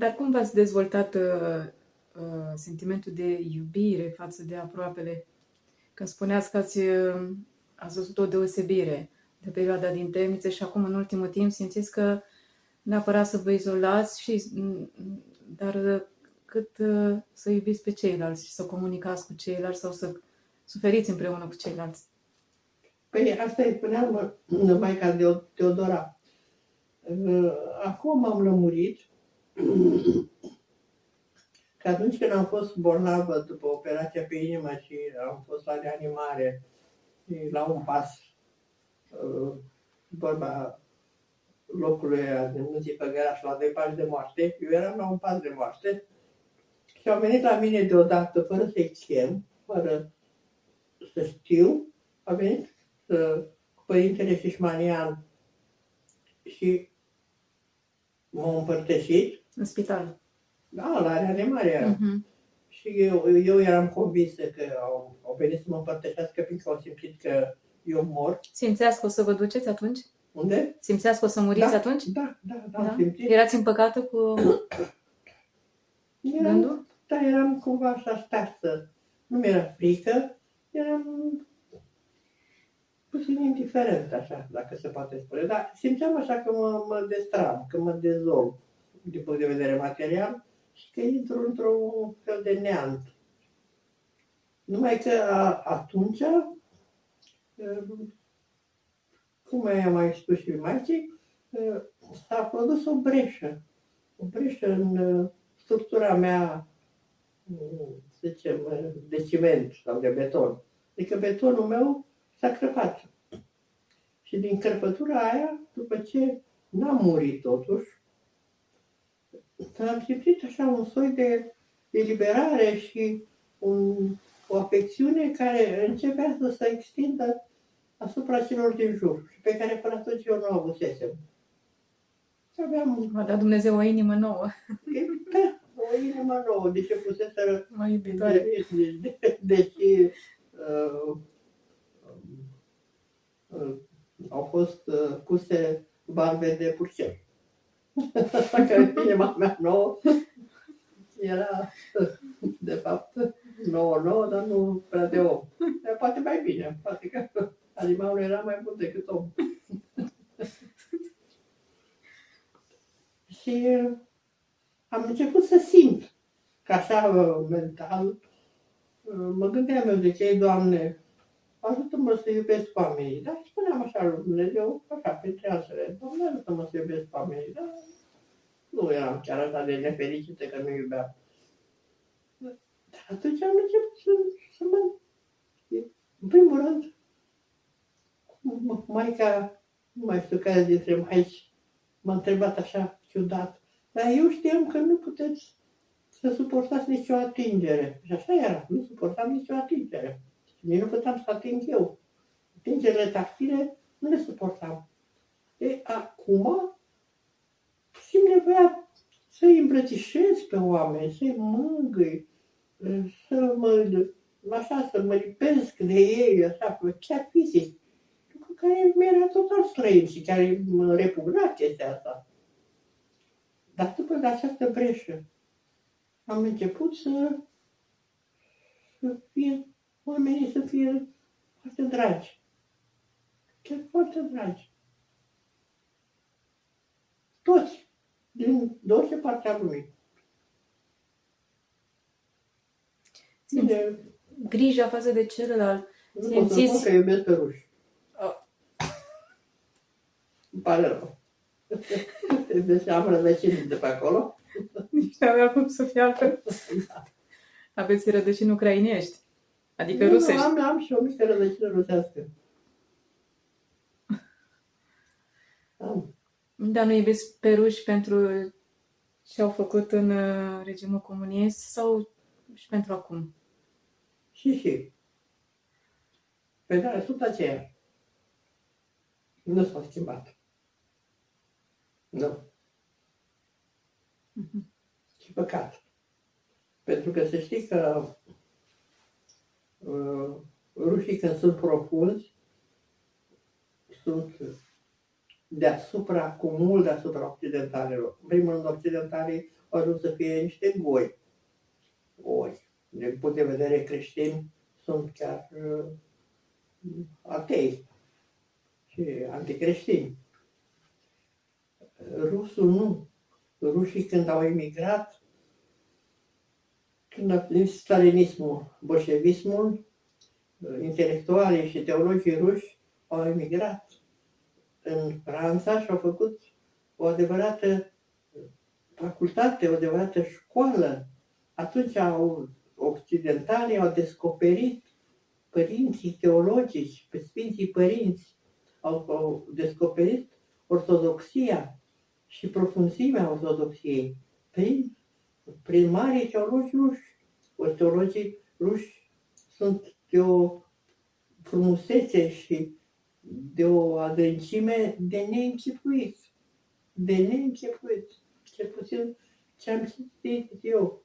Dar cum v-ați dezvoltat uh, uh, sentimentul de iubire față de aproapele? Când spuneați că ați, uh, ați văzut o deosebire de perioada din temniță și acum în ultimul timp simțiți că neapărat să vă izolați, și, mm, dar uh, cât uh, să iubiți pe ceilalți și să comunicați cu ceilalți sau să suferiți împreună cu ceilalți. Păi asta îi spuneam Maica Teodora. Uh, acum m-am lămurit că atunci când am fost bolnavă după operația pe inimă și am fost la reanimare la un pas, uh, vorba locului de muzică era și la doi pași de moarte, eu eram la un pas de moarte și au venit la mine deodată, fără să-i chem, fără să știu, a venit uh, Părintele Șișmanian și m-au împărtășit. În spital. Da, la reanimare era. Uh-huh. Și eu, eu eram convinsă că au, au venit să mă împărtășească fiindcă au simțit că eu mor. Simțeați că o să vă duceți atunci? Unde? Simțeați că o să muriți da, atunci? Da, da, da, da. Simțit. Erați împăcată cu eram, gândul? Da, eram cumva așa starsă. Nu mi-era frică, eram puțin indiferent, așa, dacă se poate spune. Dar simțeam așa că mă, mă destram, că mă dezolv din punct de vedere material și că intru într-un fel de neant. Numai că atunci, cum am mai spus și maicii, s-a produs o breșă. O breșă în structura mea, să zicem, de ciment sau de beton. Adică betonul meu s-a crăpat. Și din crăpătura aia, după ce n-am murit totuși, am simțit așa un soi de eliberare și un, o afecțiune care începea să se extindă asupra celor din jur și pe care până atunci eu nu o avusesem. Aveam... A dat Dumnezeu o inimă nouă. Da, o inimă nouă, deși puseseră... Mai iubitoare. Deci, de, deși uh, uh, au fost uh, puse barbe de purcel. Că inima mea nouă era, de fapt, nouă, nouă, dar nu prea de om. Dar poate mai bine, poate că animalul era mai bun decât om. și am început să simt că așa mental mă gândeam eu de ce, Doamne, ajută-mă să iubesc oamenii. Dar spuneam așa lui Dumnezeu, așa, printre altele, Doamne, ajută-mă să iubesc oamenii. Dar nu eram chiar așa de nefericită că nu iubeam. Dar atunci am început să, să mă... În primul rând, Maica, nu mai știu care dintre maici, m-a întrebat așa ciudat, dar eu știam că nu puteți să suportați nicio atingere. Și așa era, nu suportam nicio atingere. Nici nu puteam să ating eu. Atingerile tactile nu le suportam. E, acum simt nevoia să-i îmbrățișez pe oameni, să-i mângâi, să mă, așa, să mă lipesc de ei, așa, chiar fizic. Lucru care mi-era total străin și care mă repugna chestia asta. Dar după de această breșă am început să, să fie oamenii să fie foarte dragi. Chiar foarte dragi. Toți, din orice parte a lumii. Bine, grija față de celălalt. Nu Simțiți... pot să spun că iubesc pe ruși. Oh. Îmi pare rău. deci am rădăcini de pe acolo. Nici nu avea cum să fie altfel. Da. Aveți rădăcini ucrainești. Adică nu, rusești. Nu, am, am și o mică rădăcină rusească. Am. Dar nu iubiți pe ruși pentru ce au făcut în uh, regimul comunist sau și pentru acum? Și și. Pe da, sunt aceea. Nu s-au schimbat. Nu. Mm-hmm. Și păcat. Pentru că să știi că uh, rușii când sunt profunzi, sunt deasupra, cu mult deasupra occidentalilor. În primul rând, occidentalii au ajuns să fie niște goi. Ori, din punct de vedere creștin, sunt chiar uh, atei și anticreștini. Rusul nu. Rușii când au emigrat, când a venit stalinismul, bolșevismul, intelectualii și teologii ruși au emigrat în Franța și au făcut o adevărată facultate, o adevărată școală. Atunci au, occidentalii au descoperit părinții teologici, pe Sfinții Părinți, au, au descoperit ortodoxia și profunzimea ortodoxiei prin, prin marii teologi ruși. O teologii ruși sunt de o frumusețe și de o adâncime de neînchipuit. De neînchipuit. Cel puțin ce am citit eu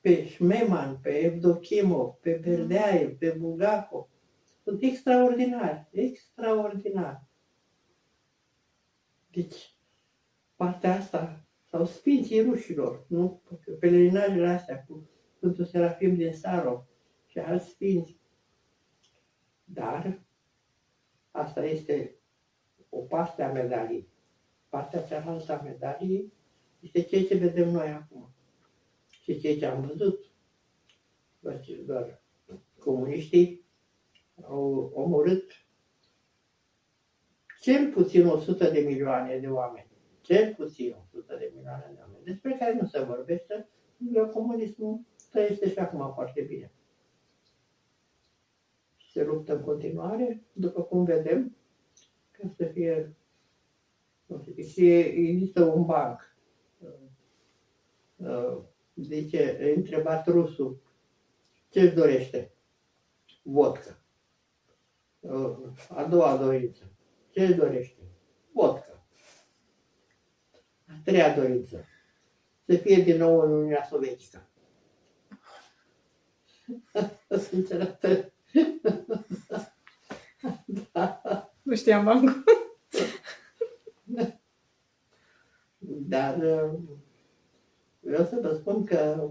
pe Șmeman, pe Evdochimov, pe Berdeaev, pe Bulgakov. Sunt extraordinari, extraordinari. Deci, partea asta, sau Sfinții Rușilor, nu? Pelerinajele astea cu Sfântul Serafim din Sarov și alți Sfinți. Dar asta este o parte a medaliei. Partea cealaltă a medaliei este ceea ce vedem noi acum. Și ceea ce am văzut. Doar, doar comuniștii au omorât cel puțin 100 de milioane de oameni. Cel puțin 100 de milioane de oameni. Despre care nu se vorbește, pentru comunismul trăiește și acum foarte bine. Se luptă în continuare, după cum vedem, ca să fie și există un banc. Zice, întrebat rusul, ce își dorește? Vodka. A doua dorință. Ce își dorește? Vodka. A treia dorință. Să fie din nou în Uniunea Sovietică. Sincer, da. Nu știam bancul. Dar vreau să vă spun că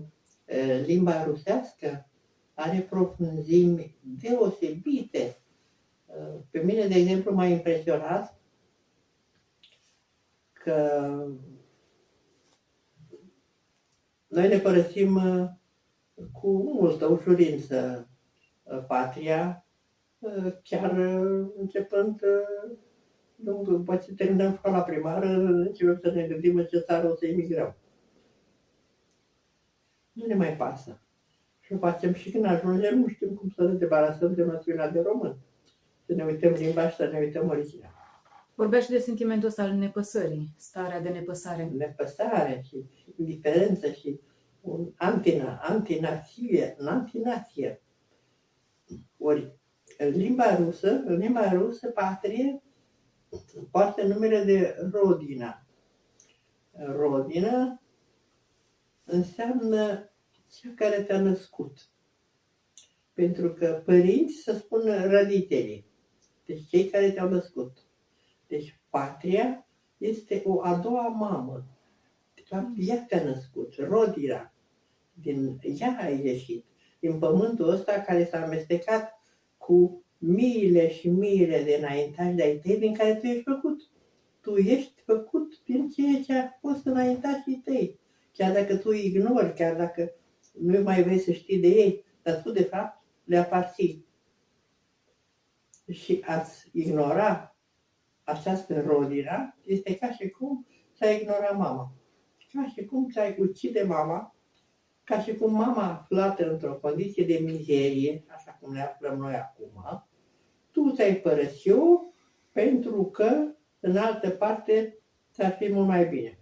limba rusească are profunzimi deosebite. Pe mine, de exemplu, m-a impresionat că noi ne părăsim cu multă ușurință patria, chiar începând după ce terminăm școala primară, începem să ne gândim în ce țară o să emigrăm. Nu ne mai pasă. Și o facem și când ajungem, nu știm cum să ne debarasăm de națiunea de român. Să ne uităm limba și să ne uităm originea. Vorbești de sentimentul ăsta al nepăsării, starea de nepăsare. Nepăsare și indiferență și un antina, antinație, antinație. Ori în limba rusă, în limba rusă, patrie poartă numele de Rodina. Rodina înseamnă cea care te-a născut. Pentru că părinți să spună răditelii. Deci cei care te-au născut. Deci patria este o a doua mamă. De fapt, ea te-a născut, Rodina. Din ea ai ieșit. Din pământul ăsta care s-a amestecat cu miile și miile de înaintași de-ai tăi din care tu ești făcut. Tu ești făcut din ceea ce a fost înaintașii tăi. Chiar dacă tu ignori, chiar dacă nu mai vrei să știi de ei, dar tu de fapt le aparții. Și ați ignora această rodina este ca și cum ți-ai ignora mama. Ca și cum ți-ai ucide mama, ca și cum mama aflată într-o condiție de mizerie, așa cum ne aflăm noi acum, tu ți-ai părăsit-o pentru că în altă parte ți-ar fi mult mai bine.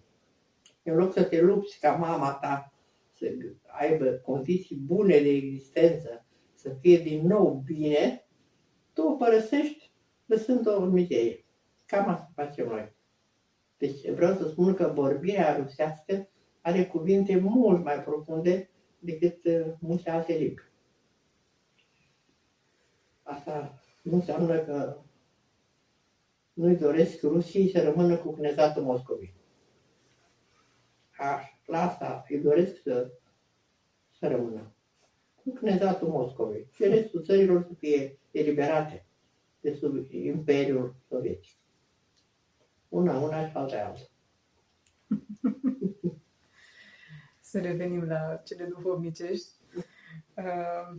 În loc să te lupți ca mama ta să aibă condiții bune de existență, să fie din nou bine, tu o părăsești lăsând-o în mizerie. Cam asta facem noi. Deci vreau să spun că vorbirea rusească are cuvinte mult mai profunde decât uh, multe alte limbi. Asta nu înseamnă că nu-i doresc Rusiei să rămână cu Cnezatul Moscovii. Așa. la asta îi doresc să, să rămână. Cu Cnezatul Moscovei și restul țărilor să fie eliberate de sub Imperiul Sovietic. Una, una și alta alta. Să revenim la cele duhovnicești. Uh,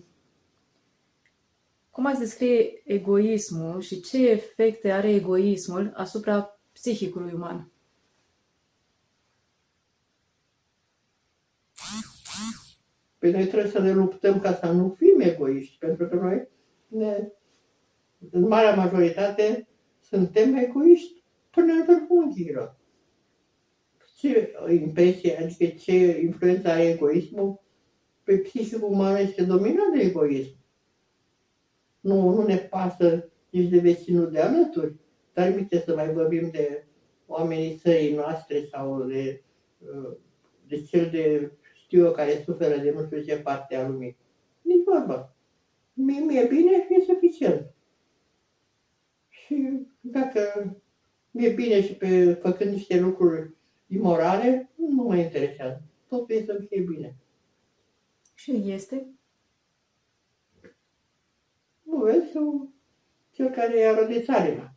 cum ați descrie egoismul și ce efecte are egoismul asupra psihicului uman? Păi noi trebuie să ne luptăm ca să nu fim egoiști, pentru că noi, ne, în marea majoritate, suntem egoiști până în vârful unghiilor. Ce impresie, adică ce influență are egoismul? Pe psihicul uman este dominat de egoism. Nu, nu ne pasă nici de vecinul de alături. Dar uite să mai vorbim de oamenii țării noastre sau de, de cel de știu eu care suferă de nu știu ce parte a lumii. Nici vorba. Mie mi-e bine și e suficient. Și dacă mi-e bine și pe făcând niște lucruri imorale, nu mă interesează. Tot trebuie să fie bine. Și este? Nu vezi, eu, cel care i-a rodit țarina.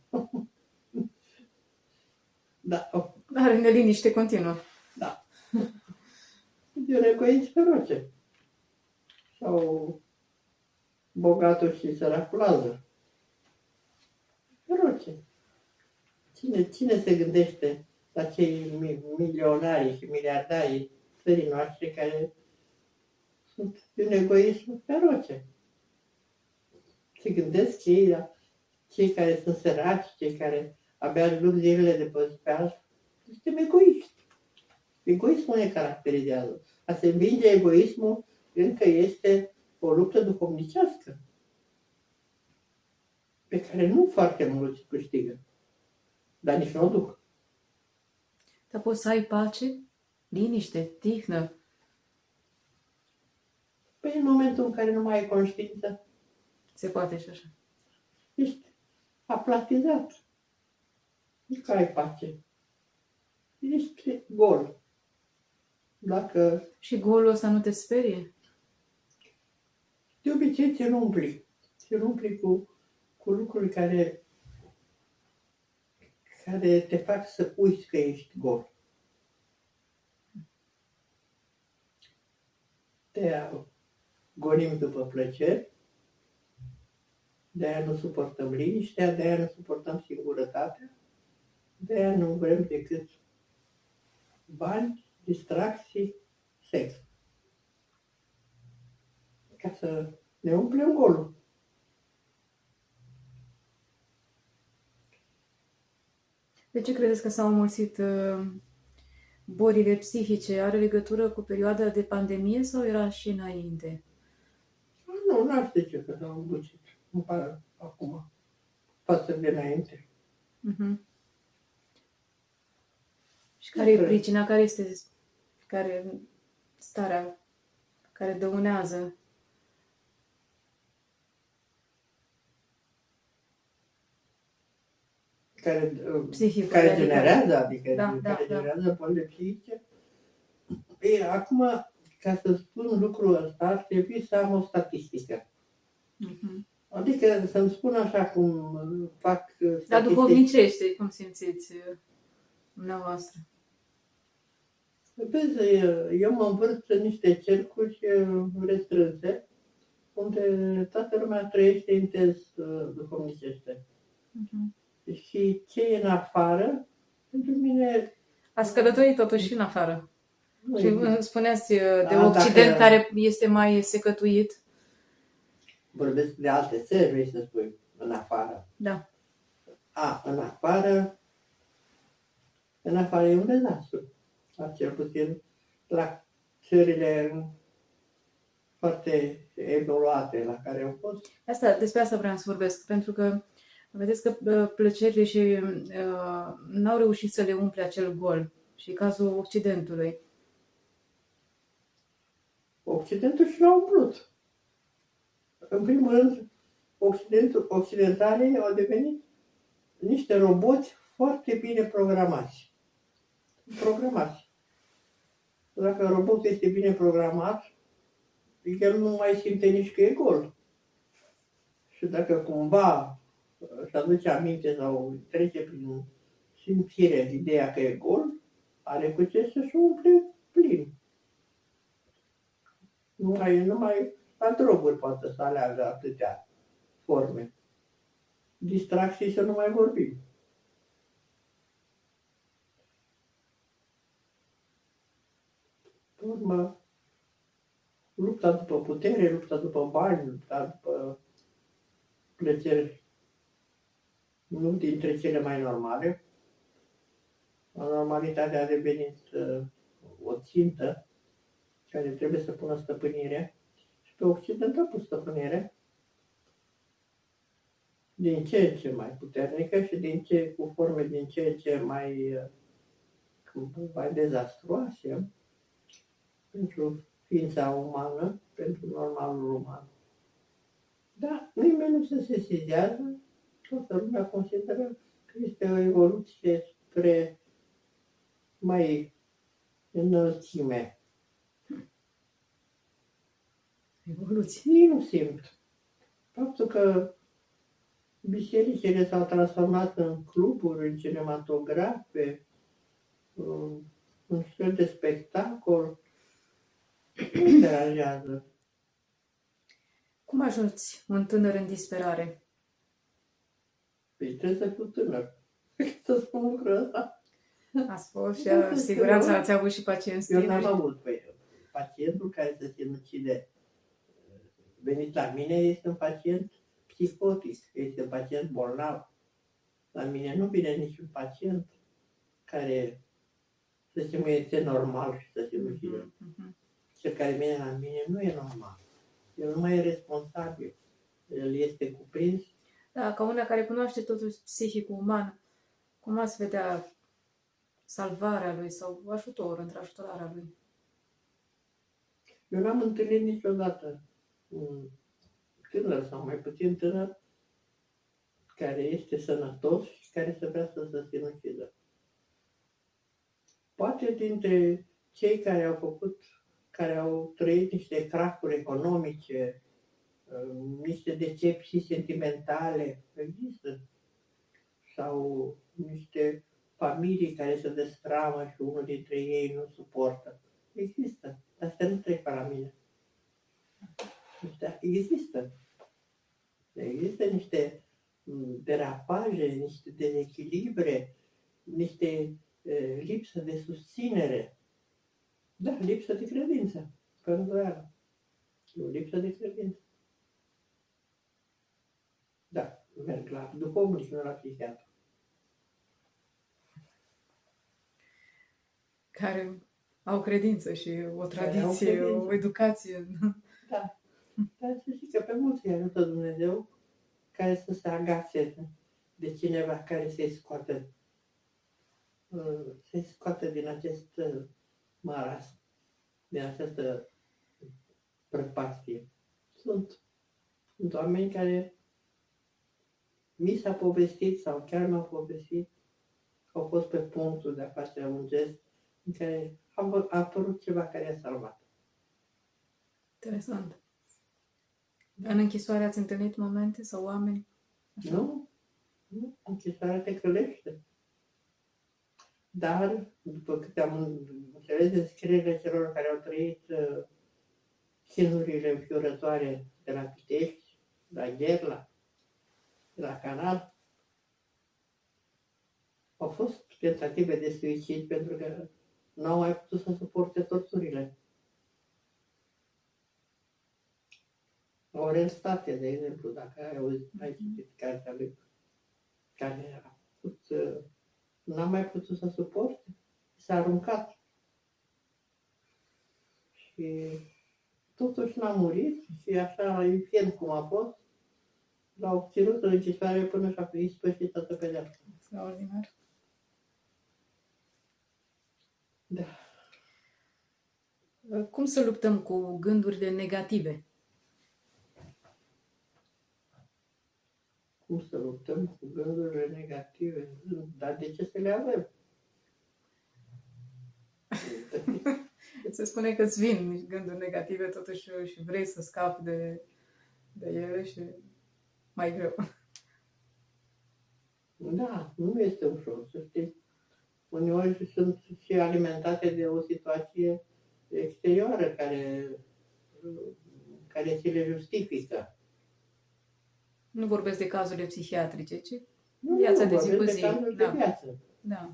da. Are neliniște continuă. Da. E un egoism feroce. Sau bogatul și săracul Lazar. Feroce. Cine, cine se gândește la cei milionari și miliardari țării noastre care sunt un egoism feroce? Se gândesc cei, la cei care sunt săraci, cei care abia ajung zilele de pe zi Suntem egoiști. Egoismul ne caracterizează. A se învinge egoismul încă este o luptă duhovnicească pe care nu foarte mulți câștigă, dar nici nu o duc. Dar poți să ai pace, liniște, tihnă. Păi în momentul în care nu mai ai conștiință, se poate și așa. Ești aplatizat. Nu că ai pace. Ești gol. Dacă... Și golul ăsta nu te sperie? De obicei te umpli. Te umpli cu, cu lucruri care, care te fac să uiți că ești gol. Te gonim după plăceri, de-aia nu suportăm liniștea, de-aia nu suportăm singurătatea, de-aia nu vrem decât bani, distracții, sex. Ca să ne umplem golul. De ce credeți că s-au înmulțit uh, bolile psihice? Are legătură cu perioada de pandemie sau era și înainte? Nu, nu aș zice că s-au înmulțit acum față de înainte. Uh-huh. Și care e pricina? Care este care starea care dăunează? Care, Psihicul, care adică- generează, adică da, care da, generează da. bolile psihice. Ei, acum, ca să spun lucrul ăsta, ar trebui să am o statistică. Uh-huh. Adică să-mi spun așa cum fac Dar duhovnicește, cum simțiți uh, dumneavoastră? Vezi, eu mă învârt în niște cercuri uh, restrânse, unde toată lumea trăiește intens uh, duhovnicește. Uh-huh. Și ce e în afară, pentru mine... Ați călătorit totuși în afară. Și spuneați de A, Occident dacă... care este mai secătuit vorbesc de alte țări, vrei să spui, în afară. Da. A, în afară, în afară e un dezastru. A, cel puțin la țările foarte evoluate la care au fost. Asta, despre asta vreau să vorbesc, pentru că vedeți că plăcerile și uh, n-au reușit să le umple acel gol. Și cazul Occidentului. Occidentul și l-a umplut în primul rând, Occidentul, occidentalii au devenit niște roboți foarte bine programați. Programați. Dacă robotul este bine programat, el nu mai simte nici că e gol. Și dacă cumva își aduce aminte sau trece prin simțire ideea că e gol, are cu ce să-și umple plin. Nu mai, nu mai la droguri poate să aleagă atâtea forme. Distracții să nu mai vorbim. Pe urmă, lupta după putere, lupta după bani, lupta după plăceri nu dintre cele mai normale. Normalitatea a devenit uh, o țintă care trebuie să pună stăpânire și pe Occident a pus stăpânire din ce în ce mai puternică și din ce, cu forme din ce în ce mai, uh, mai dezastruoase pentru ființa umană, pentru normalul uman. Da, nimeni nu se sesizează, toată lumea consideră că este o evoluție spre mai înălțime. Evoluție. Ei nu simt. Faptul că bisericile s-au transformat în cluburi, în cinematografe, în fel de spectacol, nu deranjează. Cum ajuți un tânăr în disperare? Păi trebuie să fiu tânăr. Să spun lucrul ăsta. Ați fost și siguranță ați avut și pacienți Eu n-am avut. Păi, pacientul care se sinucide venit la mine este un pacient psihotic, este un pacient bolnav. La mine nu vine niciun pacient care, să zicem, este normal și să se ucide. Mm-hmm. Cel care vine la mine nu e normal. El nu mai e responsabil. El este cuprins. Da, ca una care cunoaște totul psihicul uman, cum ați vedea salvarea lui sau ajutor, întrajutorarea lui? Eu n-am întâlnit niciodată un tânăr sau mai puțin tânăr care este sănătos și care să vrea să se sinucidă. Poate dintre cei care au făcut, care au trăit niște cracuri economice, uh, niște decepții sentimentale, există. Sau niște familii care se destramă și unul dintre ei nu suportă. Există. Asta nu trec pe la mine. Da, există. Există niște mm, derapaje, niște dezechilibre, niște e, lipsă de susținere. Da, lipsă de credință, fără îndoială. E o lipsă de credință. Da, merg la duhovnic, nu la psihiatru. Care au credință și o tradiție, o educație. Da. Dar să zic că pe mulți îi ajută Dumnezeu care să se agațe de cineva care să-i scoată, să-i scoată din acest uh, maras, din această prăpastie. Sunt, sunt oameni care mi s-a povestit sau chiar mi-au povestit că au fost pe punctul de a face un gest în care a apărut ceva care a salvat. Interesant. În închisoare ați întâlnit momente sau oameni? Așa? Nu. Nu. Închisoarea te călește. Dar, după câte am înțeles de scrierile celor care au trăit uh, chinurile înfiorătoare de la Pitești, la Gherla, de la Canal, au fost tentative de suicid pentru că nu au mai putut să suporte torturile. Orestate, de exemplu, dacă ai auzit, ai citit cartea lui, care a făcut, uh, n-a mai putut să suporte, s-a aruncat. Și totuși n-a murit și așa, infern cum a fost, l-a obținut în închisoare până și-a ispășit toată pedeapsa. Extraordinar. Da. Cum să luptăm cu gândurile negative? cum să luptăm cu gândurile negative. Dar de ce să le avem? Că se spune că îți vin gânduri negative totuși și vrei să scapi de, de ele și mai greu. Da, nu este ușor, să știți. Uneori sunt și alimentate de o situație exterioară care, care ți le justifică. Nu vorbesc de cazurile psihiatrice, ci Nu, Viața nu, de zi cu vorbesc zi, cazuri da. de viață. da.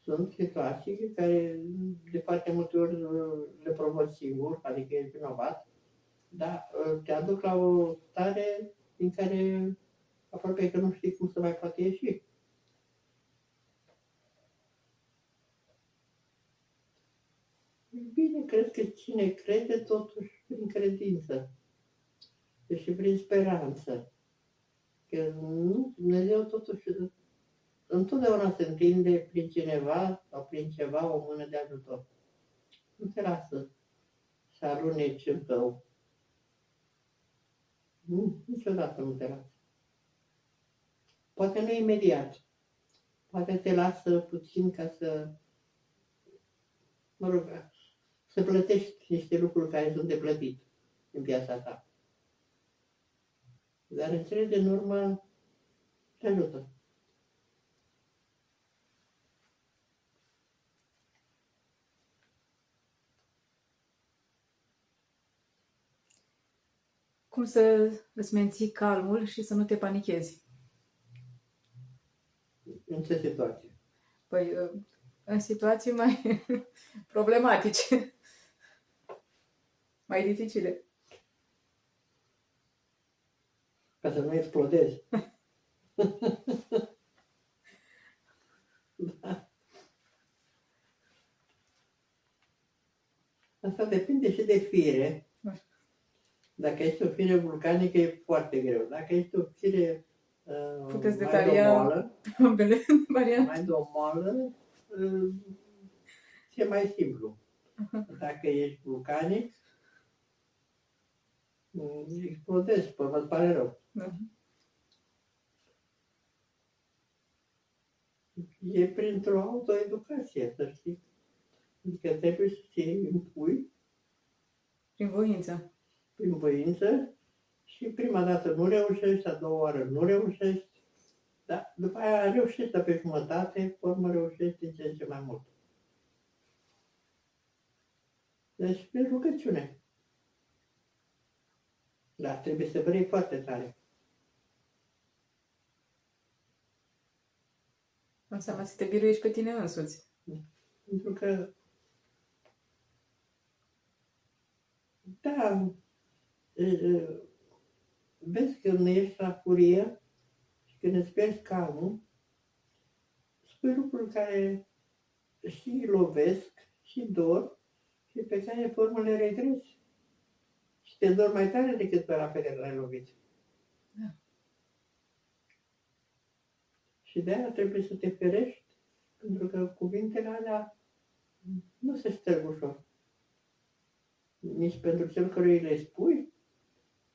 Sunt situații care de foarte multe ori le provoci singur, adică ești vinovat, dar te aduc la o stare din care aproape că nu știi cum să mai poate ieși. Bine, cred că cine crede totuși prin credință și prin speranță. Că nu, Dumnezeu totuși întotdeauna se întinde prin cineva sau prin ceva o mână de ajutor. Nu te lasă să aluneci în tău. Nu, niciodată nu te lasă. Poate nu imediat. Poate te lasă puțin ca să, mă rog, să plătești niște lucruri care sunt de plătit în viața ta. Dar în cele din urmă te ajută. Cum să îți menții calmul și să nu te panichezi? În ce situație? Păi, în situații mai problematice, mai dificile. Ca să nu explodezi. da. Asta depinde și de fire. Dacă ești o fire vulcanică, e foarte greu. Dacă ești o fire uh, Puteți mai detalia domoală, ambele variante. mai domoală, uh, e mai simplu. Dacă ești vulcanic, uh, explodezi, până îți pare rău. Da. E printr-o autoeducație, să știi. Adică trebuie să te impui Prin voință. Prin voință și prima dată nu reușești, a doua oară nu reușești, dar după aia reușești pe jumătate, pe urmă reușești din ce în ce mai mult. Deci, prin rugăciune. Dar trebuie să vrei foarte tare. Înseamnă să te biruiești pe tine însuți. Pentru că, da, e, e, vezi când ești la furie și când îți pierzi calmul, spui lucruri care și lovesc, și dor, și pe care pe urmă le regreți. Și te dor mai tare decât pe la pe care l-ai lovit. Da. Și de aia trebuie să te ferești, pentru că cuvintele alea nu se șterg ușor. Nici pentru cel căruia le spui,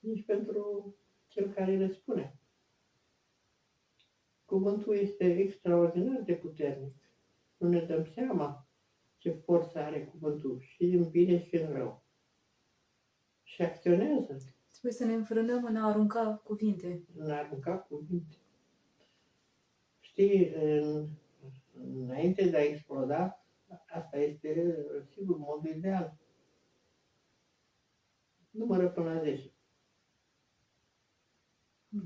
nici pentru cel care le spune. Cuvântul este extraordinar de puternic. Nu ne dăm seama ce forță are cuvântul și în bine și în rău. Și acționează Trebuie să ne înfrânăm în a arunca cuvinte. în a arunca cuvinte. Știi, în, înainte de a exploda, asta este, sigur, modul ideal. Numără până la 10.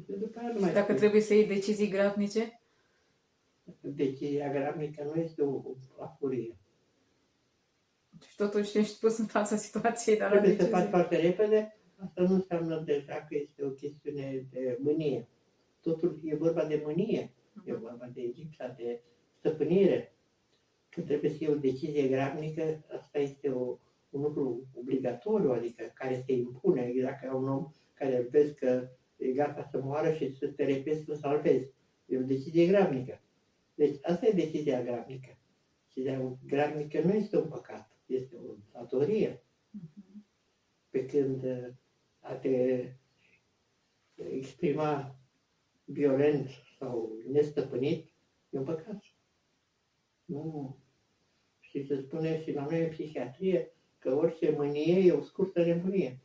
Și după aia nu mai Și dacă spui. trebuie să iei decizii grabnice, Decizia gravnică nu este o, o furie. și totuși ești pus în fața situației, dar la Trebuie să faci decizie. foarte repede, asta nu înseamnă deja că este o chestiune de mânie. Totul e vorba de mânie, e vorba de lipsa de stăpânire. Când trebuie să iei o decizie gravnică, asta este o, un lucru obligatoriu, adică care se impune, exact ca un om care vezi că e gata să moară și să te repezi să salvezi. E o decizie gravnică. Deci asta e decizia gravnică. Decizia gravnică nu este un păcat, este o datorie. Mhm. Pe când uh, a te exprima violent sau nestăpânit, e un păcat. Nu. Și se spune și la noi în psihiatrie că orice mânie e o scurtă nebunie.